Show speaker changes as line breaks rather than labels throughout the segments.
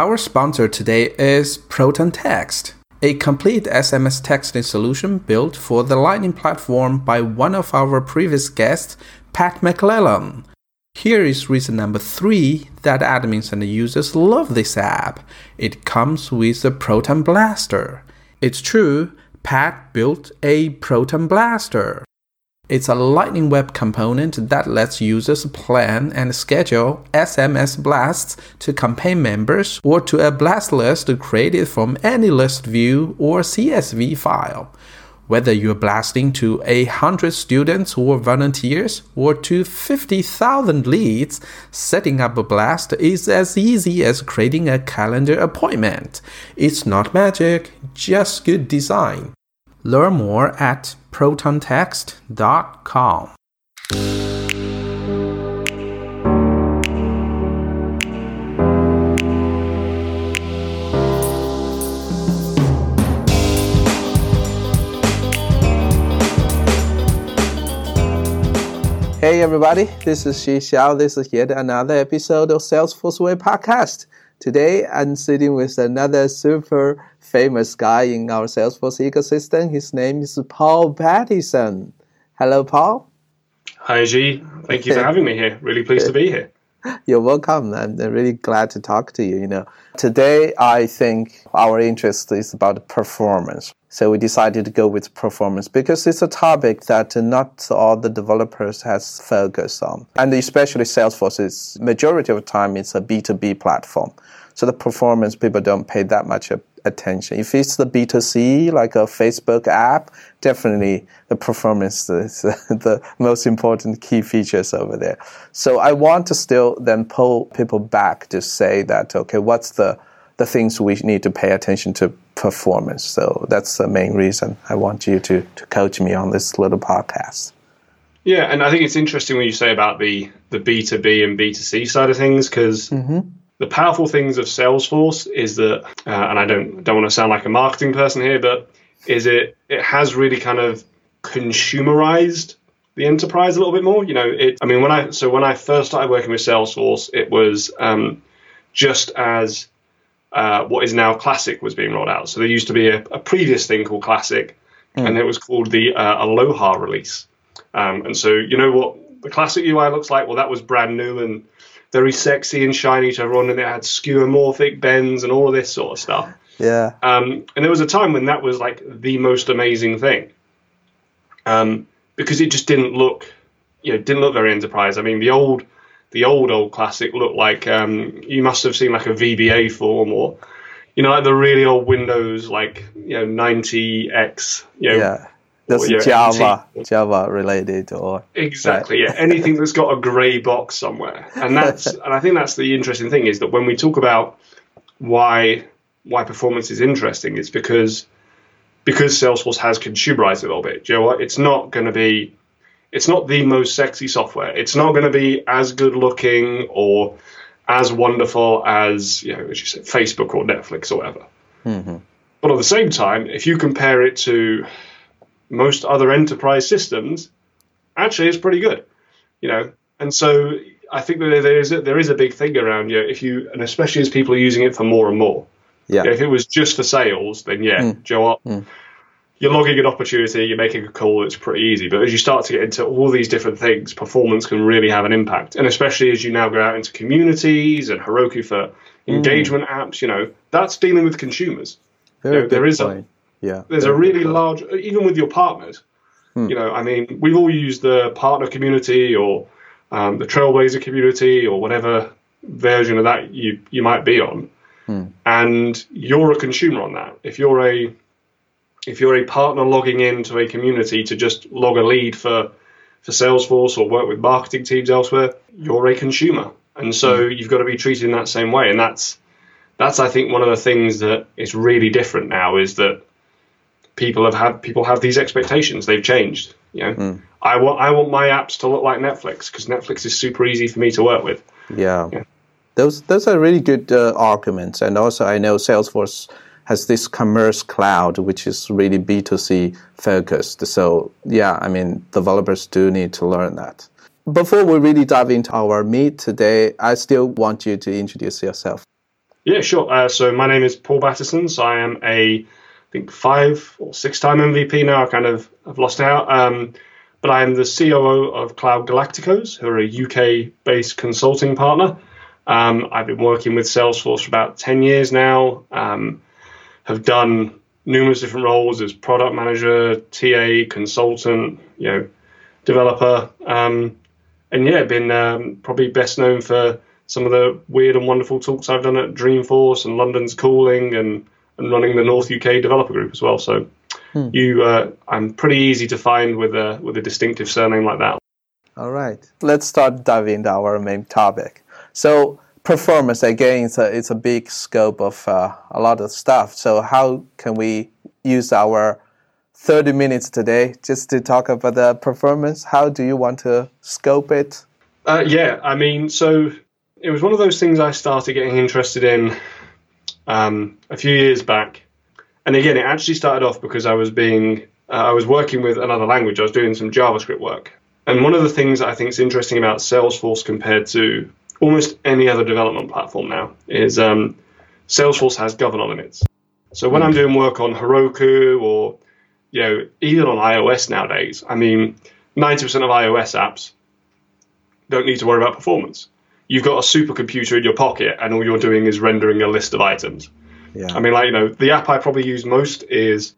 Our sponsor today is Proton Text, a complete SMS texting solution built for the Lightning platform by one of our previous guests, Pat McClellan. Here is reason number three that admins and users love this app. It comes with a Proton Blaster. It's true, Pat built a Proton Blaster. It's a Lightning Web component that lets users plan and schedule SMS blasts to campaign members or to a blast list created from any list view or CSV file whether you're blasting to a hundred students or volunteers or to 50,000 leads, setting up a blast is as easy as creating a calendar appointment. It's not magic, just good design. Learn more at protontext.com. Hey everybody, this is Xi Xiao. This is yet another episode of Salesforce Way podcast. Today I'm sitting with another super famous guy in our Salesforce ecosystem. His name is Paul Battisson. Hello, Paul.
Hi, G. Thank you for having me here. Really pleased to be here.
You're welcome. I'm really glad to talk to you. You know, today I think our interest is about performance. So we decided to go with performance because it's a topic that not all the developers has focused on. And especially Salesforce is majority of the time it's a B2B platform. So the performance people don't pay that much attention. If it's the B2C, like a Facebook app, definitely the performance is the most important key features over there. So I want to still then pull people back to say that, okay, what's the the things we need to pay attention to performance. So that's the main reason I want you to, to coach me on this little podcast.
Yeah, and I think it's interesting when you say about the the B two B and B two C side of things because mm-hmm. The powerful things of Salesforce is that, uh, and I don't don't want to sound like a marketing person here, but is it it has really kind of consumerized the enterprise a little bit more. You know, it. I mean, when I so when I first started working with Salesforce, it was um, just as uh, what is now Classic was being rolled out. So there used to be a, a previous thing called Classic, mm. and it was called the uh, Aloha release. Um, and so you know what the Classic UI looks like? Well, that was brand new and very sexy and shiny to everyone, and it had skeuomorphic bends and all of this sort of stuff.
Yeah.
Um, and there was a time when that was like the most amazing thing, um, because it just didn't look, you know, didn't look very enterprise. I mean, the old the old old classic looked like um, you must have seen like a VBA form or you know like the really old Windows like you know 90x you know,
yeah that's Java Java related or
exactly right. yeah anything that's got a grey box somewhere and that's and I think that's the interesting thing is that when we talk about why why performance is interesting it's because because Salesforce has consumerized it a little bit. you know what? It's not going to be it's not the most sexy software. It's not going to be as good looking or as wonderful as you know, as you said, Facebook or Netflix or whatever. Mm-hmm. But at the same time, if you compare it to most other enterprise systems, actually, it's pretty good. You know, and so I think that there is a, there is a big thing around you know, if you, and especially as people are using it for more and more. Yeah. if it was just for sales, then yeah, mm. Joe, what? Mm you're logging an opportunity, you're making a call, it's pretty easy. But as you start to get into all these different things, performance can really have an impact. And especially as you now go out into communities and Heroku for mm. engagement mm. apps, you know, that's dealing with consumers.
Very you know, there is point. a yeah,
there's a really large even with your partners. Mm. You know, I mean, we've all used the partner community or um, the Trailblazer community or whatever version of that you you might be on. Mm. And you're a consumer on that. If you're a if you're a partner logging into a community to just log a lead for for Salesforce or work with marketing teams elsewhere, you're a consumer, and so hmm. you've got to be treated in that same way. And that's that's I think one of the things that is really different now is that people have had people have these expectations. They've changed. You know, mm. I want I want my apps to look like Netflix because Netflix is super easy for me to work with.
Yeah. yeah. Those those are really good uh, arguments, and also I know Salesforce has this commerce cloud, which is really B2C focused. So, yeah, I mean, developers do need to learn that. Before we really dive into our meet today, I still want you to introduce yourself.
Yeah, sure. Uh, so my name is Paul Battisson. So I am a, think five or six time MVP now. I kind of have lost out. Um, but I am the COO of Cloud Galacticos, who are a UK based consulting partner. Um, I've been working with Salesforce for about 10 years now, um, have done numerous different roles as product manager, TA, consultant, you know, developer. Um, and yeah, been um, probably best known for some of the weird and wonderful talks I've done at Dreamforce and London's Calling and, and running the North UK developer group as well. So Hmm. You, uh, I'm pretty easy to find with a with a distinctive surname like that.
All right, let's start diving into our main topic. So performance again, it's a it's a big scope of uh, a lot of stuff. So how can we use our 30 minutes today just to talk about the performance? How do you want to scope it?
Uh, yeah, I mean, so it was one of those things I started getting interested in um, a few years back and again, it actually started off because I was being uh, I was working with another language. I was doing some JavaScript work, and one of the things I think is interesting about Salesforce compared to almost any other development platform now is um, Salesforce has governor limits. So when I'm doing work on Heroku or you know even on iOS nowadays, I mean, 90% of iOS apps don't need to worry about performance. You've got a supercomputer in your pocket, and all you're doing is rendering a list of items. Yeah. I mean, like you know, the app I probably use most is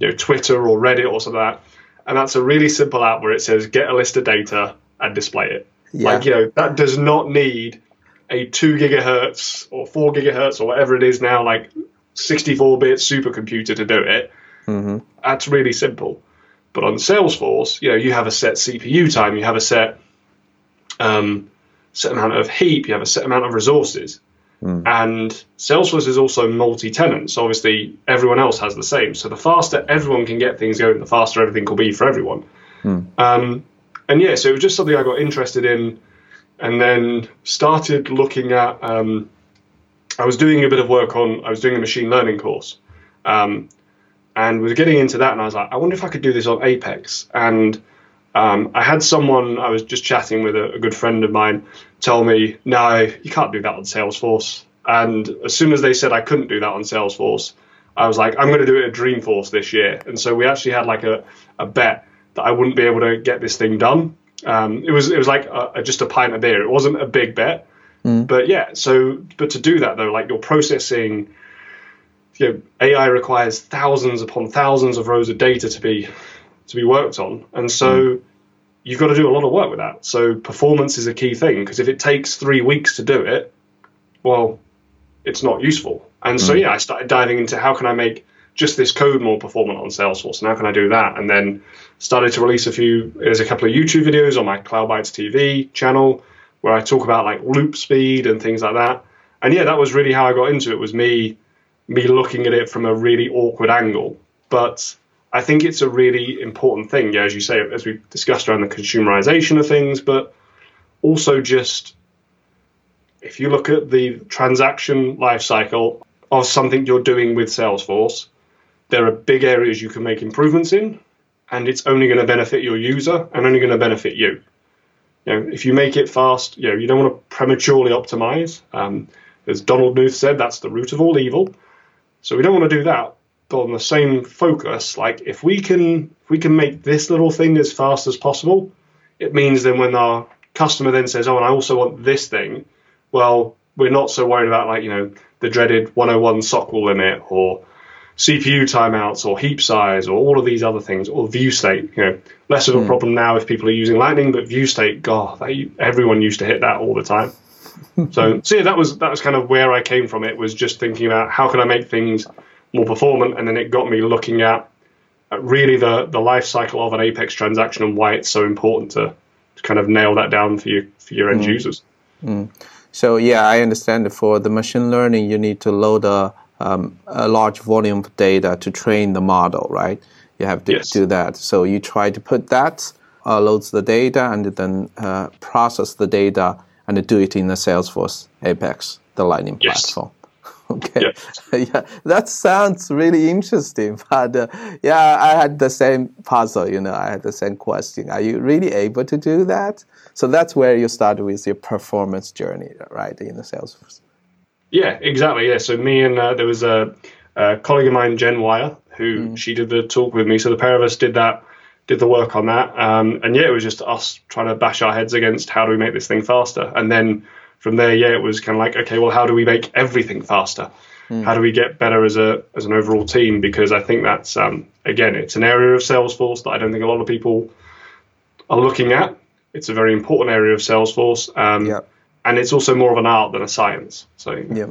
you know Twitter or Reddit or something like that, and that's a really simple app where it says get a list of data and display it. Yeah. Like you know, that does not need a two gigahertz or four gigahertz or whatever it is now, like 64 bit supercomputer to do it. Mm-hmm. That's really simple. But on Salesforce, you know, you have a set CPU time, you have a set um, set amount of heap, you have a set amount of resources. Mm. And Salesforce is also multi tenant. So obviously, everyone else has the same. So the faster everyone can get things going, the faster everything will be for everyone. Mm. Um, and yeah, so it was just something I got interested in and then started looking at. Um, I was doing a bit of work on, I was doing a machine learning course. Um, and was getting into that, and I was like, I wonder if I could do this on Apex. And um, I had someone I was just chatting with a, a, good friend of mine tell me, no, you can't do that on Salesforce. And as soon as they said I couldn't do that on Salesforce, I was like, I'm going to do it at Dreamforce this year. And so we actually had like a, a bet that I wouldn't be able to get this thing done. Um, it was it was like a, a, just a pint of beer. It wasn't a big bet, mm. but yeah. So, but to do that though, like you're processing, you know, AI requires thousands upon thousands of rows of data to be to be worked on, and so mm. You've got to do a lot of work with that. So performance is a key thing because if it takes three weeks to do it, well, it's not useful. And mm. so yeah, I started diving into how can I make just this code more performant on Salesforce, and how can I do that? And then started to release a few. There's a couple of YouTube videos on my CloudBytes TV channel where I talk about like loop speed and things like that. And yeah, that was really how I got into it. Was me me looking at it from a really awkward angle, but I think it's a really important thing, yeah, as you say, as we discussed around the consumerization of things, but also just if you look at the transaction lifecycle of something you're doing with Salesforce, there are big areas you can make improvements in, and it's only going to benefit your user and only going to benefit you. You know, if you make it fast, you know, you don't want to prematurely optimize. Um, as Donald Knuth said, that's the root of all evil. So we don't want to do that on the same focus, like if we can if we can make this little thing as fast as possible, it means then when our customer then says, "Oh, and I also want this thing," well, we're not so worried about like you know the dreaded 101 SOQL limit or CPU timeouts or heap size or all of these other things or view state. You know, less of a mm. problem now if people are using Lightning, but view state, God, they, everyone used to hit that all the time. so, so yeah, that was that was kind of where I came from. It was just thinking about how can I make things more performant. And then it got me looking at, at really the, the life cycle of an Apex transaction and why it's so important to, to kind of nail that down for, you, for your end mm. users.
Mm. So, yeah, I understand for the machine learning, you need to load a, um, a large volume of data to train the model, right? You have to yes. do that. So, you try to put that, uh, loads the data, and then uh, process the data and do it in the Salesforce Apex, the Lightning yes. platform. Okay. Yeah. yeah, that sounds really interesting. But uh, yeah, I had the same puzzle. You know, I had the same question. Are you really able to do that? So that's where you start with your performance journey, right, in the Salesforce.
Yeah, exactly. Yeah. So me and uh, there was a, a, colleague of mine, Jen Wire, who mm. she did the talk with me. So the pair of us did that, did the work on that. Um, and yeah, it was just us trying to bash our heads against how do we make this thing faster. And then from there, yeah, it was kind of like, okay, well, how do we make everything faster? Mm. How do we get better as a as an overall team? Because I think that's um, again, it's an area of Salesforce that I don't think a lot of people are looking at. It's a very important area of Salesforce. Um, yeah and it's also more of an art than a science. So
yeah.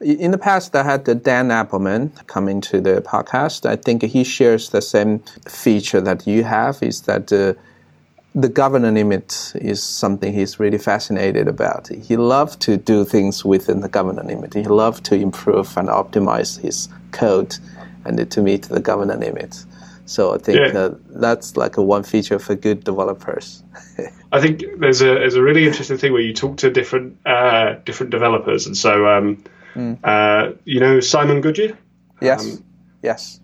In the past, I had Dan Appleman come into the podcast. I think he shares the same feature that you have. Is that uh, the governor limit is something he's really fascinated about. He loves to do things within the governor limit. He loves to improve and optimize his code and to meet the governor limit. So I think yeah. uh, that's like a one feature for good developers.
I think there's a there's a really interesting thing where you talk to different uh, different developers, and so um, mm. uh, you know Simon Goodyear.
Yes. Um, yes.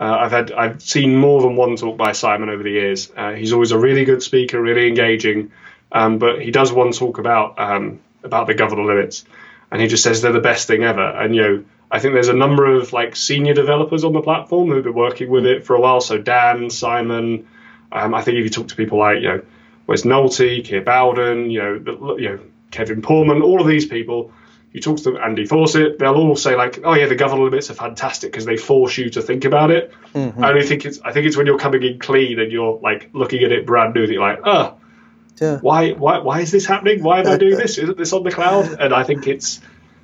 Uh, I've had I've seen more than one talk by Simon over the years. Uh, he's always a really good speaker, really engaging, um, but he does one talk about um, about the governor limits, and he just says they're the best thing ever. And you know I think there's a number of like senior developers on the platform who've been working with it for a while. So Dan, Simon, um, I think if you talk to people like you know Wes Nolte, Keir Bowden, you know, you know Kevin Poorman, all of these people, you talk to them, Andy Fawcett, they'll all say like, oh yeah, the governor limits are fantastic because they force you to think about it. Mm-hmm. I only think it's I think it's when you're coming in clean and you're like looking at it brand new that you're like, oh, yeah. why why why is this happening? Why am I doing this? Isn't this on the cloud? And I think it's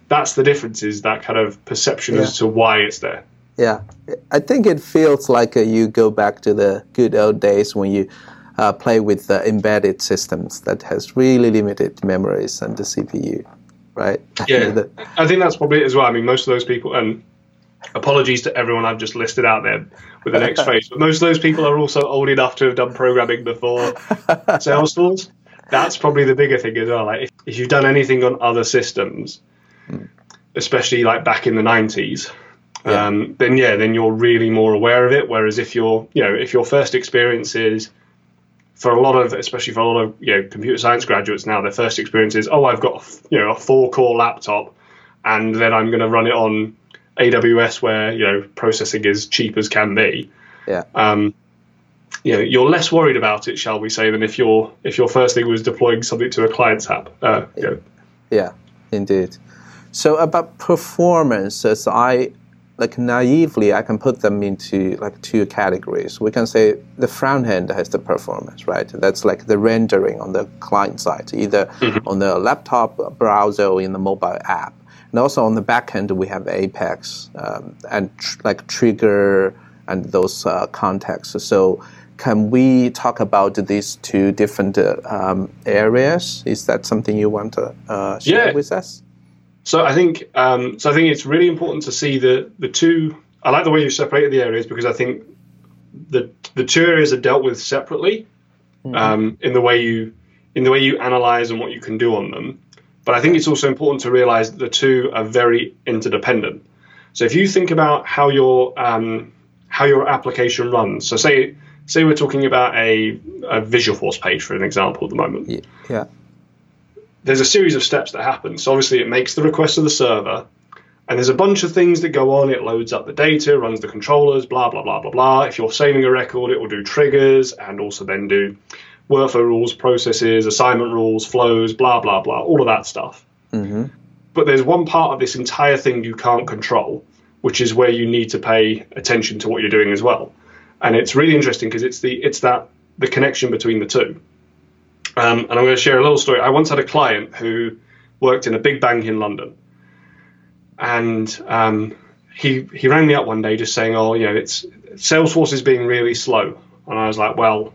that's the difference is that kind of perception yeah. as to why it's there.
Yeah, I think it feels like uh, you go back to the good old days when you uh, play with the embedded systems that has really limited memories and the CPU, right?
Yeah, I think that's probably it as well. I mean, most of those people, and apologies to everyone I've just listed out there with the next phase, but most of those people are also old enough to have done programming before Salesforce. That's probably the bigger thing as well. Like if, if you've done anything on other systems, especially like back in the 90s, yeah. Um, then yeah, then you're really more aware of it. Whereas if you're, you know, if your first experience is for a lot of, especially for a lot of, you know, computer science graduates now, their first experience is, oh, I've got, you know, a four core laptop and then I'm going to run it on AWS where, you know, processing is cheap as can be.
Yeah.
Um, you know, you're less worried about it, shall we say, than if your if your first thing was deploying something to a client's app. Uh, you know.
Yeah, indeed. So about performance, as I like naively I can put them into like two categories. We can say the front end has the performance, right? That's like the rendering on the client side, either mm-hmm. on the laptop browser or in the mobile app. And also on the back end, we have Apex um, and tr- like Trigger and those uh, contexts. So can we talk about these two different uh, um, areas? Is that something you want to uh, share
yeah.
with us?
So I think um, so. I think it's really important to see the the two. I like the way you separated the areas because I think the the two areas are dealt with separately mm-hmm. um, in the way you in the way you analyze and what you can do on them. But I think it's also important to realize that the two are very interdependent. So if you think about how your um, how your application runs, so say say we're talking about a, a Visualforce page for an example at the moment.
Yeah
there's a series of steps that happen. So obviously it makes the request to the server, and there's a bunch of things that go on. It loads up the data, runs the controllers, blah blah blah blah blah. If you're saving a record, it will do triggers and also then do workflow rules, processes, assignment rules, flows, blah blah blah, all of that stuff.
Mm-hmm.
But there's one part of this entire thing you can't control, which is where you need to pay attention to what you're doing as well. And it's really interesting because it's the it's that the connection between the two. Um, and I'm going to share a little story. I once had a client who worked in a big bank in London, and um, he he rang me up one day just saying, "Oh, you know, it's Salesforce is being really slow." And I was like, "Well,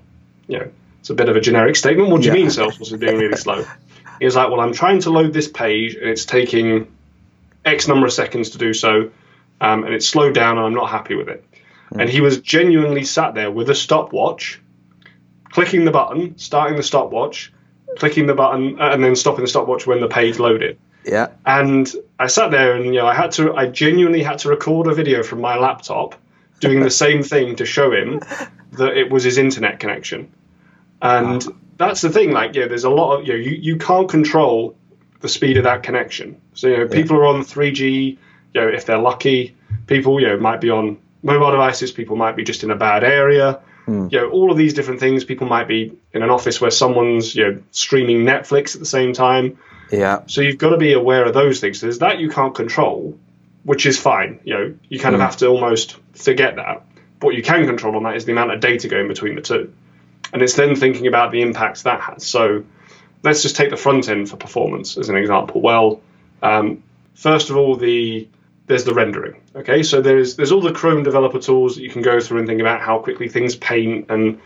you know, it's a bit of a generic statement. What do you mean Salesforce is being really slow?" He was like, "Well, I'm trying to load this page, and it's taking X number of seconds to do so, um, and it's slowed down, and I'm not happy with it." Mm. And he was genuinely sat there with a stopwatch clicking the button, starting the stopwatch, clicking the button, uh, and then stopping the stopwatch when the page loaded.
Yeah.
And I sat there and you know I had to I genuinely had to record a video from my laptop doing the same thing to show him that it was his internet connection. And wow. that's the thing, like, yeah, there's a lot of you know, you, you can't control the speed of that connection. So you know, people are on 3G. You know, if they're lucky, people you know might be on mobile devices. People might be just in a bad area. Mm. You know, all of these different things. People might be in an office where someone's you know streaming Netflix at the same time.
Yeah.
So you've got to be aware of those things. There's that you can't control, which is fine. You know, you kind mm. of hmm. have to almost forget that. What you can control on that is the amount of data going between the two, and it's then thinking about the impacts that has. So let's just take the front end for performance as an example. Well, um, first of all, the there's the rendering. Okay, so there's there's all the Chrome developer tools that you can go through and think about how quickly things paint and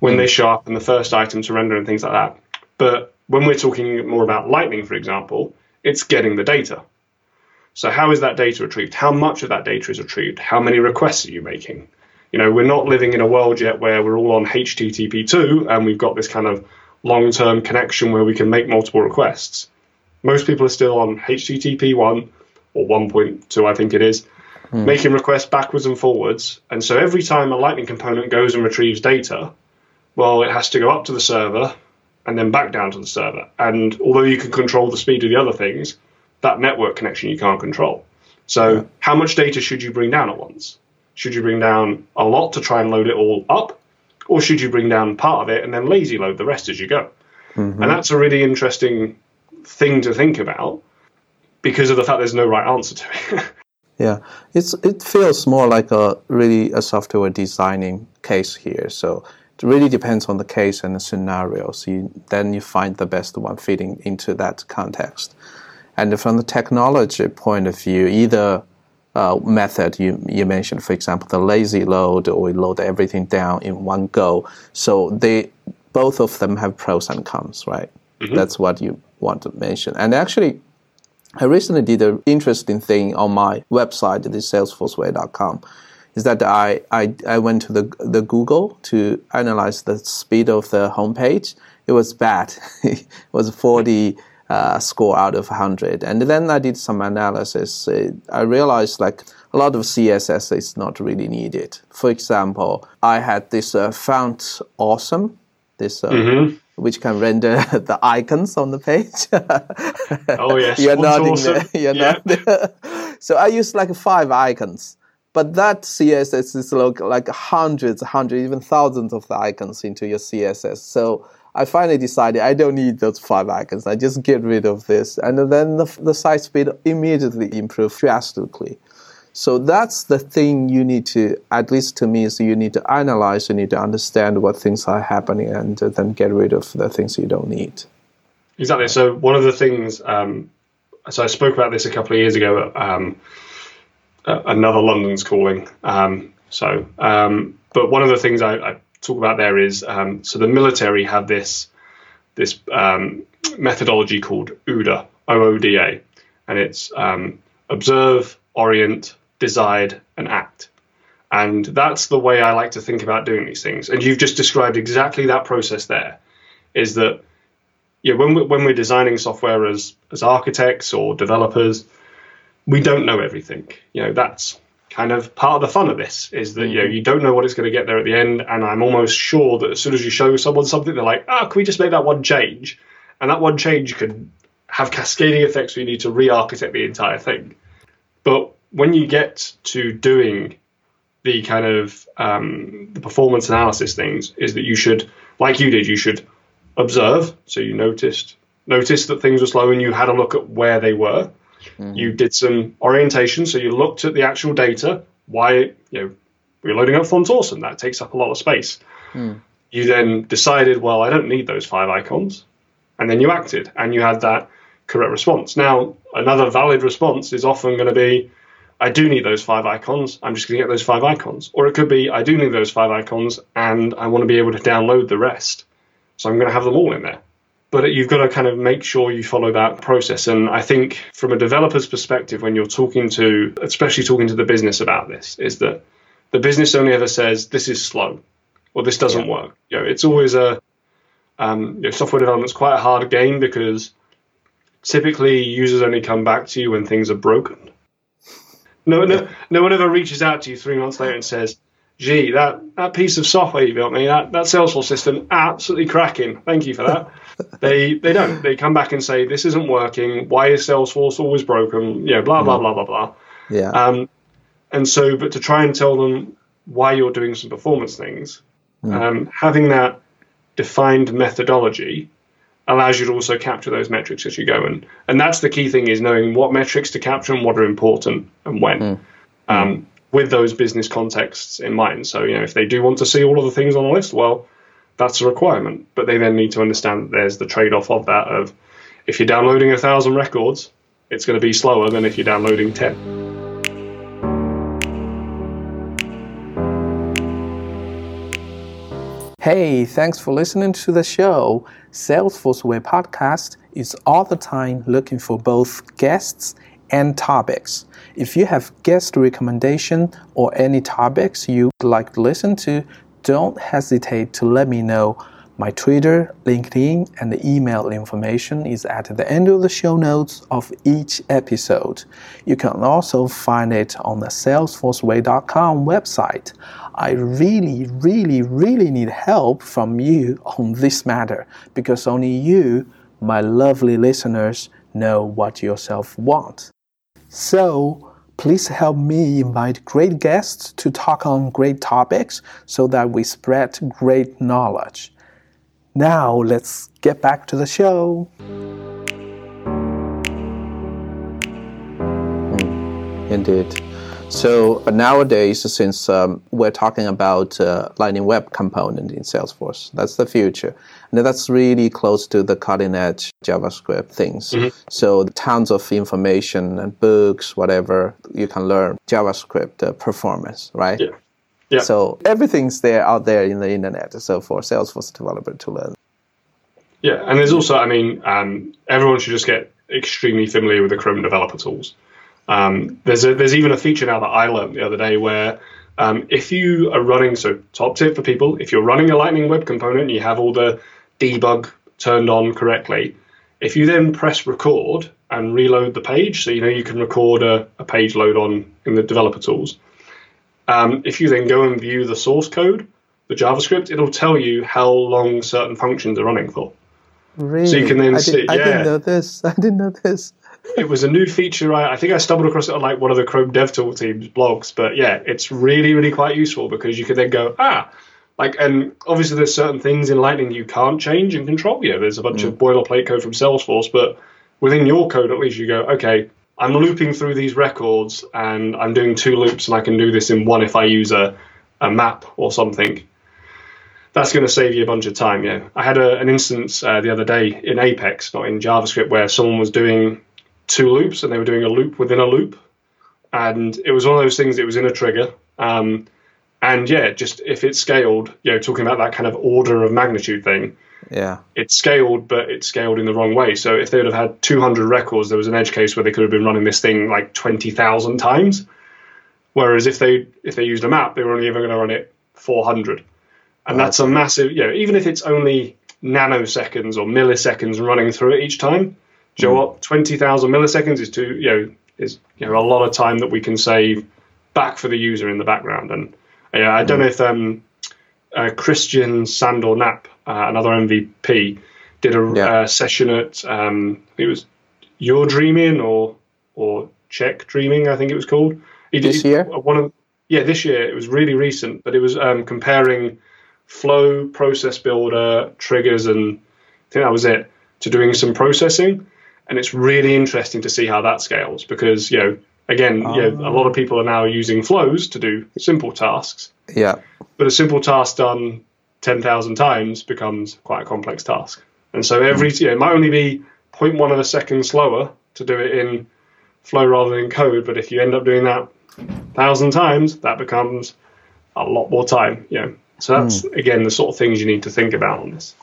when they hmm. up and the first item to render and things like that. But when we're talking more about Lightning, for example, it's getting the data. So how is that data retrieved? How much of that data is retrieved? How many requests are you making? You know, we're not living in a world yet where we're all on HTTP2 and we've got this kind of long-term connection where we can make multiple requests. Most people are still on HTTP1 or 1.2, I think it is, hmm. making requests backwards and forwards. And so every time a Lightning component goes and retrieves data, well, it has to go up to the server and then back down to the server. And although you can control the speed of the other things, that network connection you can't control. So, how much data should you bring down at once? Should you bring down a lot to try and load it all up? Or should you bring down part of it and then lazy load the rest as you go? Mm-hmm. And that's a really interesting thing to think about because of the fact there's no right answer to it.
yeah, it's it feels more like a really a software designing case here. So it really depends on the case and the scenario. So you, then you find the best one fitting into that context. And from the technology point of view, either uh, method you, you mentioned, for example, the lazy load, or we load everything down in one go. So they both of them have pros and cons, right? Mm-hmm. That's what you want to mention. And actually, I recently did an interesting thing on my website, the salesforceway.com, is that I, I, I went to the, the Google to analyze the speed of the homepage. It was bad. it was 40 uh, score out of 100. And then I did some analysis. I realized like a lot of CSS is not really needed. For example, I had this uh, font awesome, this uh, mm-hmm. Which can render the icons on the page.
oh yes,
you're nodding awesome. there. You're yeah. nodding. so I used like five icons. But that CSS is like, like hundreds, hundreds, even thousands of the icons into your CSS. So I finally decided I don't need those five icons. I just get rid of this. And then the, the site speed immediately improved drastically. So that's the thing you need to, at least to me, is you need to analyze, you need to understand what things are happening and then get rid of the things you don't need.
Exactly. So one of the things, um, so I spoke about this a couple of years ago um, another London's calling. Um, so, um, but one of the things I, I talk about there is um, so the military have this this um, methodology called OODA, O-O-D-A, and it's observe, orient, decide, and act. And that's the way I like to think about doing these things. And you've just described exactly that process there. Is that yeah, when we're, when we're designing software as as architects or developers, we don't know everything. You know, that's kind of part of the fun of this is that you know mm-hmm. you don't know what it's going to get there at the end and i'm almost sure that as soon as you show someone something they're like oh can we just make that one change and that one change could have cascading effects where you need to re-architect the entire thing but when you get to doing the kind of um, the performance analysis things is that you should like you did you should observe so you noticed noticed that things were slow and you had a look at where they were Mm-hmm. You did some orientation, so you looked at the actual data. Why, you know, we're loading up font awesome. That takes up a lot of space. Mm. You then decided, well, I don't need those five icons, and then you acted, and you had that correct response. Now, another valid response is often going to be, I do need those five icons. I'm just going to get those five icons. Or it could be, I do need those five icons and I want to be able to download the rest. So I'm going to have them all in there but you've got to kind of make sure you follow that process. And I think from a developer's perspective, when you're talking to, especially talking to the business about this, is that the business only ever says this is slow or this doesn't yeah. work. You know, it's always a um, you know, software development's quite a hard game because typically users only come back to you when things are broken. No, no, no one ever reaches out to you three months later and says, gee, that, that piece of software you built me, that, that Salesforce system, absolutely cracking. Thank you for that. they they don't. They come back and say, this isn't working. Why is Salesforce always broken? You know, blah, blah, mm. blah, blah, blah.
Yeah.
Um, and so, but to try and tell them why you're doing some performance things, mm. um, having that defined methodology allows you to also capture those metrics as you go. And, and that's the key thing is knowing what metrics to capture and what are important and when. Mm. Um, with those business contexts in mind. So, you know, if they do want to see all of the things on the list, well, that's a requirement. But they then need to understand that there's the trade off of that of if you're downloading a thousand records, it's going to be slower than if you're downloading 10.
Hey, thanks for listening to the show. Salesforce Way Podcast is all the time looking for both guests and topics. If you have guest recommendation or any topics you'd like to listen to, don't hesitate to let me know. My Twitter, LinkedIn, and email information is at the end of the show notes of each episode. You can also find it on the salesforceway.com website. I really, really, really need help from you on this matter because only you, my lovely listeners, know what yourself want. So, please help me invite great guests to talk on great topics so that we spread great knowledge. Now, let's get back to the show.
Mm, indeed. So uh, nowadays, since um, we're talking about uh, Lightning Web component in Salesforce, that's the future. And that's really close to the cutting edge JavaScript things. Mm-hmm. So tons of information and books, whatever you can learn JavaScript uh, performance, right?
Yeah. Yeah.
So everything's there out there in the internet. So for Salesforce developer to learn.
Yeah, and there's also, I mean, um, everyone should just get extremely familiar with the Chrome developer tools. Um, there's a, there's even a feature now that I learned the other day where um, if you are running, so top tip for people, if you're running a Lightning Web component and you have all the debug turned on correctly, if you then press record and reload the page, so you know you can record a, a page load on in the developer tools. Um, if you then go and view the source code, the JavaScript, it'll tell you how long certain functions are running for.
Really?
So you can then I see.
Did, I didn't know this. I didn't know this
it was a new feature. I, I think I stumbled across it on like one of the Chrome DevTool team's blogs. But yeah, it's really, really quite useful because you can then go, ah, like, and obviously there's certain things in Lightning you can't change and control. Yeah, there's a bunch mm. of boilerplate code from Salesforce, but within your code, at least you go, okay, I'm looping through these records and I'm doing two loops and I can do this in one if I use a, a map or something. That's going to save you a bunch of time. Yeah, I had a, an instance uh, the other day in Apex, not in JavaScript, where someone was doing two loops and they were doing a loop within a loop. And it was one of those things, it was in a trigger. Um, and yeah, just if it scaled, you know, talking about that kind of order of magnitude thing,
yeah,
it scaled, but it scaled in the wrong way. So if they would have had 200 records, there was an edge case where they could have been running this thing like 20,000 times. Whereas if they if they used a map, they were only ever going to run it 400, and that's a massive. You know, even if it's only nanoseconds or milliseconds running through it each time, do you know what? Twenty thousand milliseconds is too, you know, is you know a lot of time that we can save back for the user in the background. And yeah, I don't know if um, uh, Christian Szandor Knapp, uh, another MVP, did a yeah. uh, session at um, it was YeurDreamin' or or Czech Dreamin', I think it was called.
He this year,
one of yeah, this year it was really recent, but it was um, comparing flow, process builder, triggers, and I think that was it to doing some processing and it's really interesting to see how that scales because you know again um, know, a lot of people are now using flows to do simple tasks.
Yeah.
But a simple task done 10,000 times becomes quite a complex task. And so every mm. you know, it might only be 0.1 of a second slower to do it in flow rather than in code but if you end up doing that 1000 times that becomes a lot more time you know. So that's mm. again the sort of things you need to think about on this.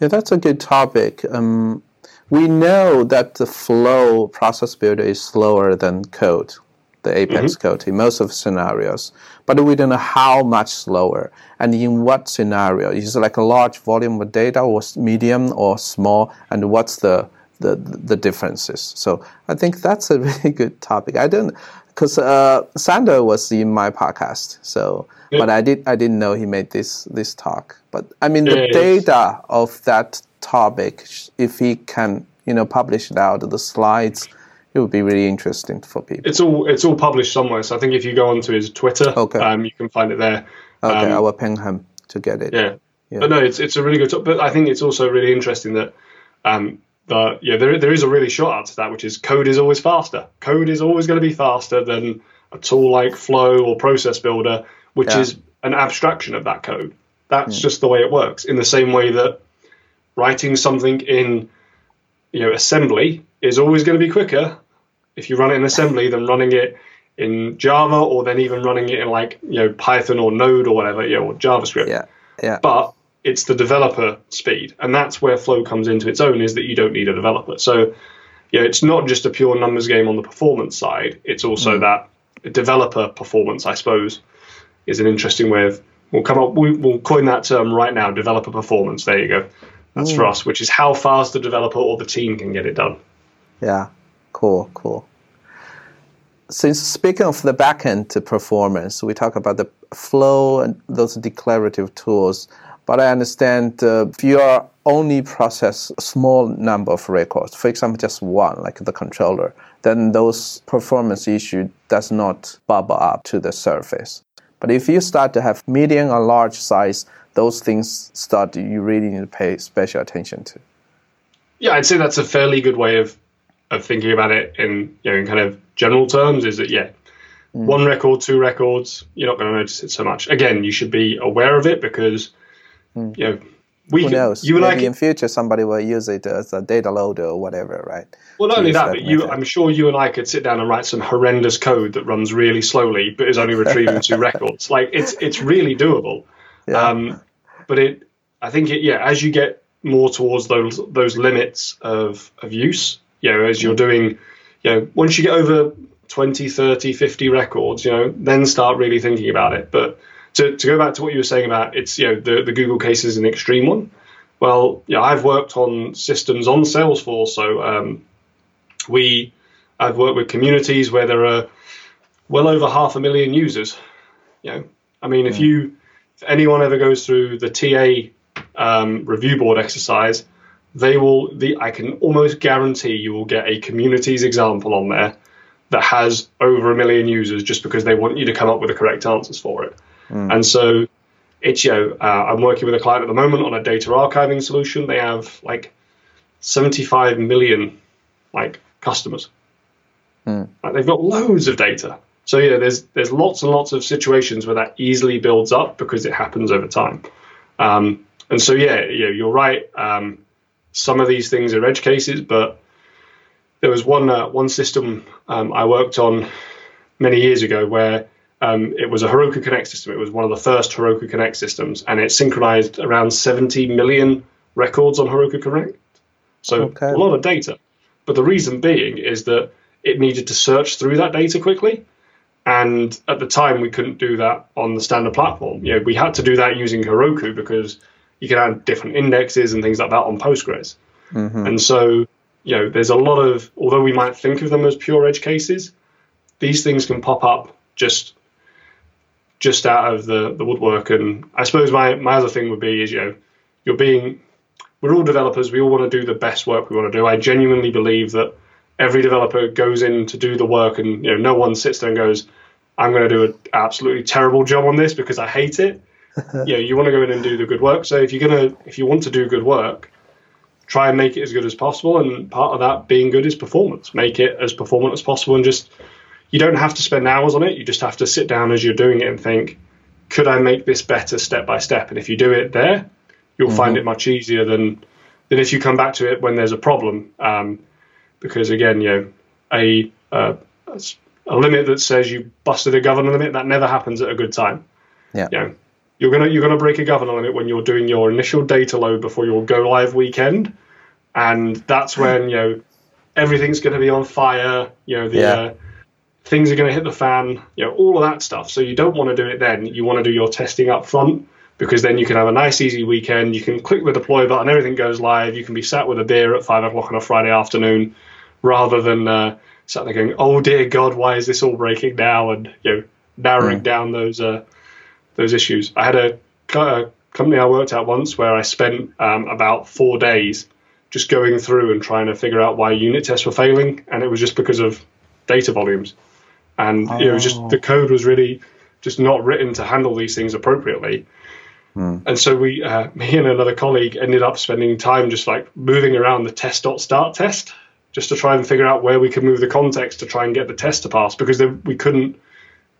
Yeah that's a good topic. Um, we know that the flow process builder is slower than code, the Apex mm-hmm. code in most of the scenarios, but we don't know how much slower and in what scenario. Is it like a large volume of data or medium or small, and what's the the, the differences. So I think that's a really good topic. I don't because uh, Szandor was in my podcast, so yeah. but I did I didn't know he made this this talk. But I mean, the data of that topic, if he can, you know, publish it out, the slides, it would be really interesting for people.
It's all it's all published somewhere. So I think if you go onto his Twitter, okay. um, you can find it there.
Okay, um, I will ping him to get it.
Yeah. yeah. But no, it's it's a really good. talk. But I think it's also really interesting that um, but yeah, there there is a really short answer to that, which is code is always faster. Code is always going to be faster than a tool like Flow or Process Builder, which yeah. is an abstraction of that code. That's hmm. just the way it works. In the same way that writing something in you know assembly is always going to be quicker if you run it in assembly than running it in Java or then even running it in like you know Python or Node or whatever, you know, or JavaScript.
Yeah. Yeah.
But it's the developer speed, and that's where Flow comes into its own. Is that you don't need a developer. So, yeah, it's not just a pure numbers game on the performance side. It's also mm. that developer performance, I suppose, is an interesting way of. We'll come up. We, will coin that term right now. Developer performance. There you go. That's mm. for us, which is how fast the developer or the team can get it done.
Yeah. Cool. Cool since speaking of the backend performance, we talk about the flow and those declarative tools. But I understand uh, if you are only process a small number of records, for example, just one, like the controller, then those performance issue does not bubble up to the surface. But if you start to have medium or large size, those things start you really need to pay special attention to.
Yeah, I'd say that's a fairly good way of of thinking about it in you know in kind of general terms. Is that yeah, mm. one record, two records, you're not going to notice it so much. Again, you should be aware of it because Mm. You know,
we Who knows? You Maybe can, in future somebody will use it as a data loader or whatever, right?
Well, not only that, but you, I'm sure you and I could sit down and write some horrendous code that runs really slowly, but is only retrieving two records. Like it's it's really doable. Yeah. Um, but it, I think it, yeah, as you get more towards those those limits of of use, you know, as you're mm. doing, you know, once you get over 20, 30, 50 records, you know, then start really thinking about it. But to, to go back to what you were saying about it's you know the, the Google case is an extreme one. Well, yeah, I've worked on systems on Salesforce, so um, we I've worked with communities where there are well over half a million users. You know, I mean, if you if anyone ever goes through the TA um, review board exercise, they will. The I can almost guarantee you will get a communities example on there that has over a million users just because they want you to come up with the correct answers for it. Mm. And so it's, you know, uh, I'm working with a client at the moment on a data archiving solution. They have like 75 million like customers. Mm. Like, they've got loads of data. So yeah, there's there's lots and lots of situations where that easily builds up because it happens over time. Um, and so yeah, yeah, you're right. Um, some of these things are edge cases, but there was one uh, one system um, I worked on many years ago where um, it was a Heroku Connect system. It was one of the first Heroku Connect systems, and it synchronized around 70 million records on Heroku Connect. So okay. a lot of data. But the reason being is that it needed to search through that data quickly. And at the time, we couldn't do that on the standard platform. You know, we had to do that using Heroku because you can add different indexes and things like that on Postgres. Mm-hmm. And so, you know, there's a lot of, although we might think of them as pure edge cases, these things can pop up just just out of the, the woodwork. And I suppose my, my other thing would be is, you know, you're being, we're all developers. We all want to do the best work we want to do. I genuinely believe that every developer goes in to do the work and, you know, no one sits there and goes, I'm going to do an absolutely terrible job on this because I hate it. you know, you want to go in and do the good work. So if you're going to, if you want to do good work, try and make it as good as possible. And part of that being good is performance. Make it as performant as possible and just you don't have to spend hours on it. You just have to sit down as you're doing it and think, could I make this better step by step? And if you do it there, you'll mm-hmm. find it much easier than than if you come back to it when there's a problem. Um, because again, you know, a, a a limit that says you busted a governor limit that never happens at a good time.
Yeah.
You know, you're gonna you're gonna break a governor limit when you're doing your initial data load before your go live weekend, and that's when you know everything's going to be on fire. You know the yeah. uh, things are going to hit the fan, you know, all of that stuff. So you don't want to do it then. You want to do your testing up front because then you can have a nice, easy weekend. You can click the deploy button, everything goes live. You can be sat with a beer at five o'clock on a Friday afternoon rather than uh, sat there going, "Oh dear God, why is this all breaking now?" And you know, narrowing mm. down those uh, those issues. I had a, a, company I worked at once where I spent um, about four days just going through and trying to figure out why unit tests were failing, and it was just because of data volumes, and oh. it was just the code was really just not written to handle these things appropriately. Mm. And so we, uh, me and another colleague, ended up spending time just like moving around the test.start test, just to try and figure out where we could move the context to try and get the test to pass, because there, we couldn't.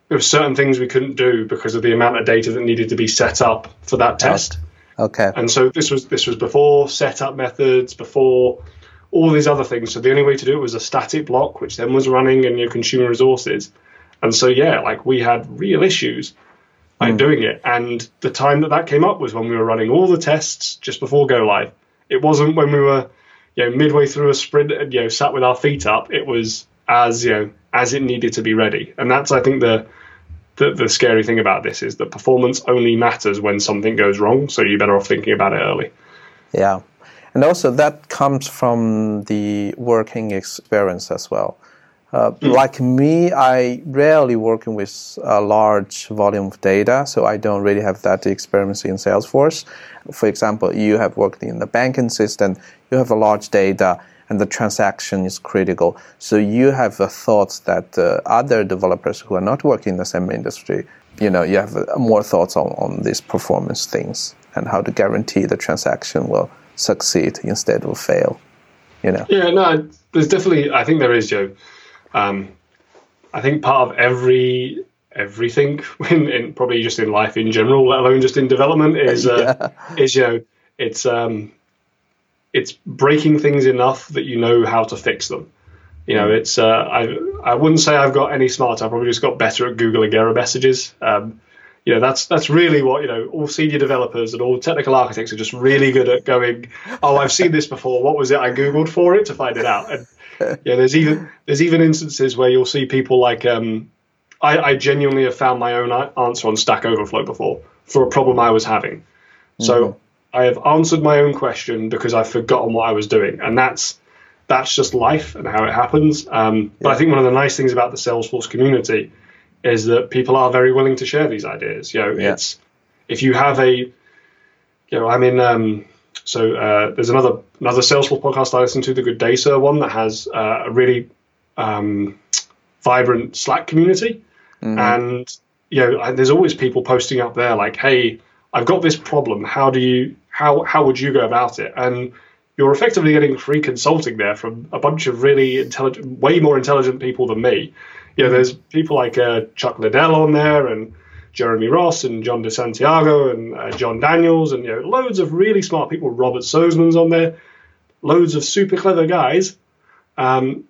There were certain things we couldn't do because of the amount of data that needed to be set up for that test.
Okay.
And so this was this was before setup methods, before all these other things. So the only way to do it was a static block, which then was running and your consumer resources. And so yeah, like we had real issues like mm. doing it. And the time that that came up was when we were running all the tests just before go live. It wasn't when we were, you know, midway through a sprint and you know sat with our feet up. It was as you know as it needed to be ready. And that's I think the the, the scary thing about this is that performance only matters when something goes wrong. So you're better off thinking about it early.
Yeah. And also, that comes from the working experience as well. Uh, mm. Like me, I rarely working with a large volume of data, so I don't really have that experience in Salesforce. For example, you have worked in the banking system, you have a large data, and the transaction is critical. So you have a thoughts that uh, other developers who are not working in the same industry, you know, you have uh, more thoughts on, on these performance things and how to guarantee the transaction will succeed instead of fail. You know.
Yeah, no, there's definitely. I think there is, Joe. Um, I think part of every everything, in, in, probably just in life in general, let alone just in development, is uh, yeah. is you know, it's um, it's breaking things enough that you know how to fix them. You know, it's uh, I I wouldn't say I've got any smarter. I've probably just got better at googling error messages. Um, you know, that's that's really what you know. All senior developers and all technical architects are just really good at going. Oh, I've seen this before. What was it I googled for it to find it out? And yeah, there's even there's even instances where you'll see people like um, I, I genuinely have found my own answer on Stack Overflow before for a problem I was having. So mm-hmm. I have answered my own question because I've forgotten what I was doing, and that's that's just life and how it happens. Um, yeah. But I think one of the nice things about the Salesforce community is that people are very willing to share these ideas. You know, yeah. it's if you have a, you know, I'm in. Um, so uh, there's another another Salesforce podcast I listen to, the Good Day Sir one, that has uh, a really um, vibrant Slack community, mm-hmm. and you know, there's always people posting up there like, "Hey, I've got this problem. How do you how how would you go about it?" And you're effectively getting free consulting there from a bunch of really intelligent, way more intelligent people than me. You know, there's people like uh, Chuck Liddell on there and Jeremy Ross and John DeSantiago and uh, John Daniels and you know loads of really smart people. Robert Sösemann's on there, loads of super clever guys um,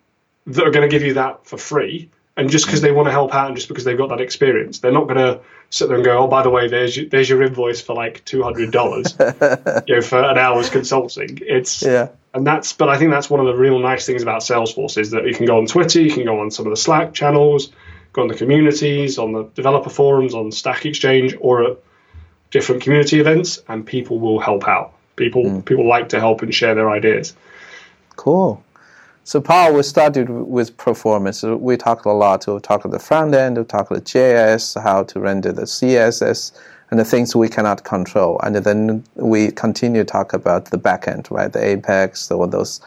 that are going to give you that for free. And just because they want to help out and just because they've got that experience, they're not going to sit there and go, "Oh, by the way, there's your, there's your invoice for like two hundred dollars, you know, for an hour's consulting." It's yeah, and that's. But I think that's one of the real nice things about Salesforce is that you can go on Twitter, you can go on some of the Slack channels, go on the communities, on the developer forums, on Stack Exchange, or at different community events, and people will help out. People mm. people like to help and share their ideas.
Cool. So Paul, we started with performance. We talked a lot. We talked the front end. We talked the JS, how to render the CSS, and the things we cannot control. And then we continue to talk about the backend, right? The Apex, or those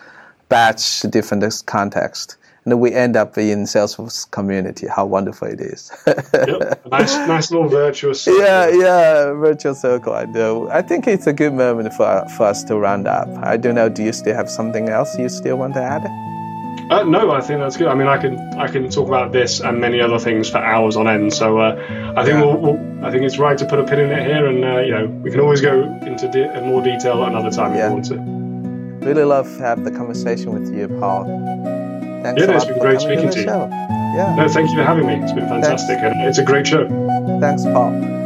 batch different context and we end up in Salesforce community. How wonderful it is!
yep. Nice, nice little virtuous.
Circle. Yeah, yeah, virtual circle. I know. I think it's a good moment for for us to round up. I don't know. Do you still have something else you still want to add?
Uh, no, I think that's good. I mean, I can I can talk about this and many other things for hours on end. So uh, I think yeah. we'll, we'll, I think it's right to put a pin in it here, and uh, you know we can always go into de- more detail another time yeah. if you want
to. Really love to have the conversation with you, Paul.
Thanks yeah, it's been great speaking to, to you.
Yeah.
No, thank you for having me. It's been fantastic, Thanks. and it's a great show.
Thanks, Paul.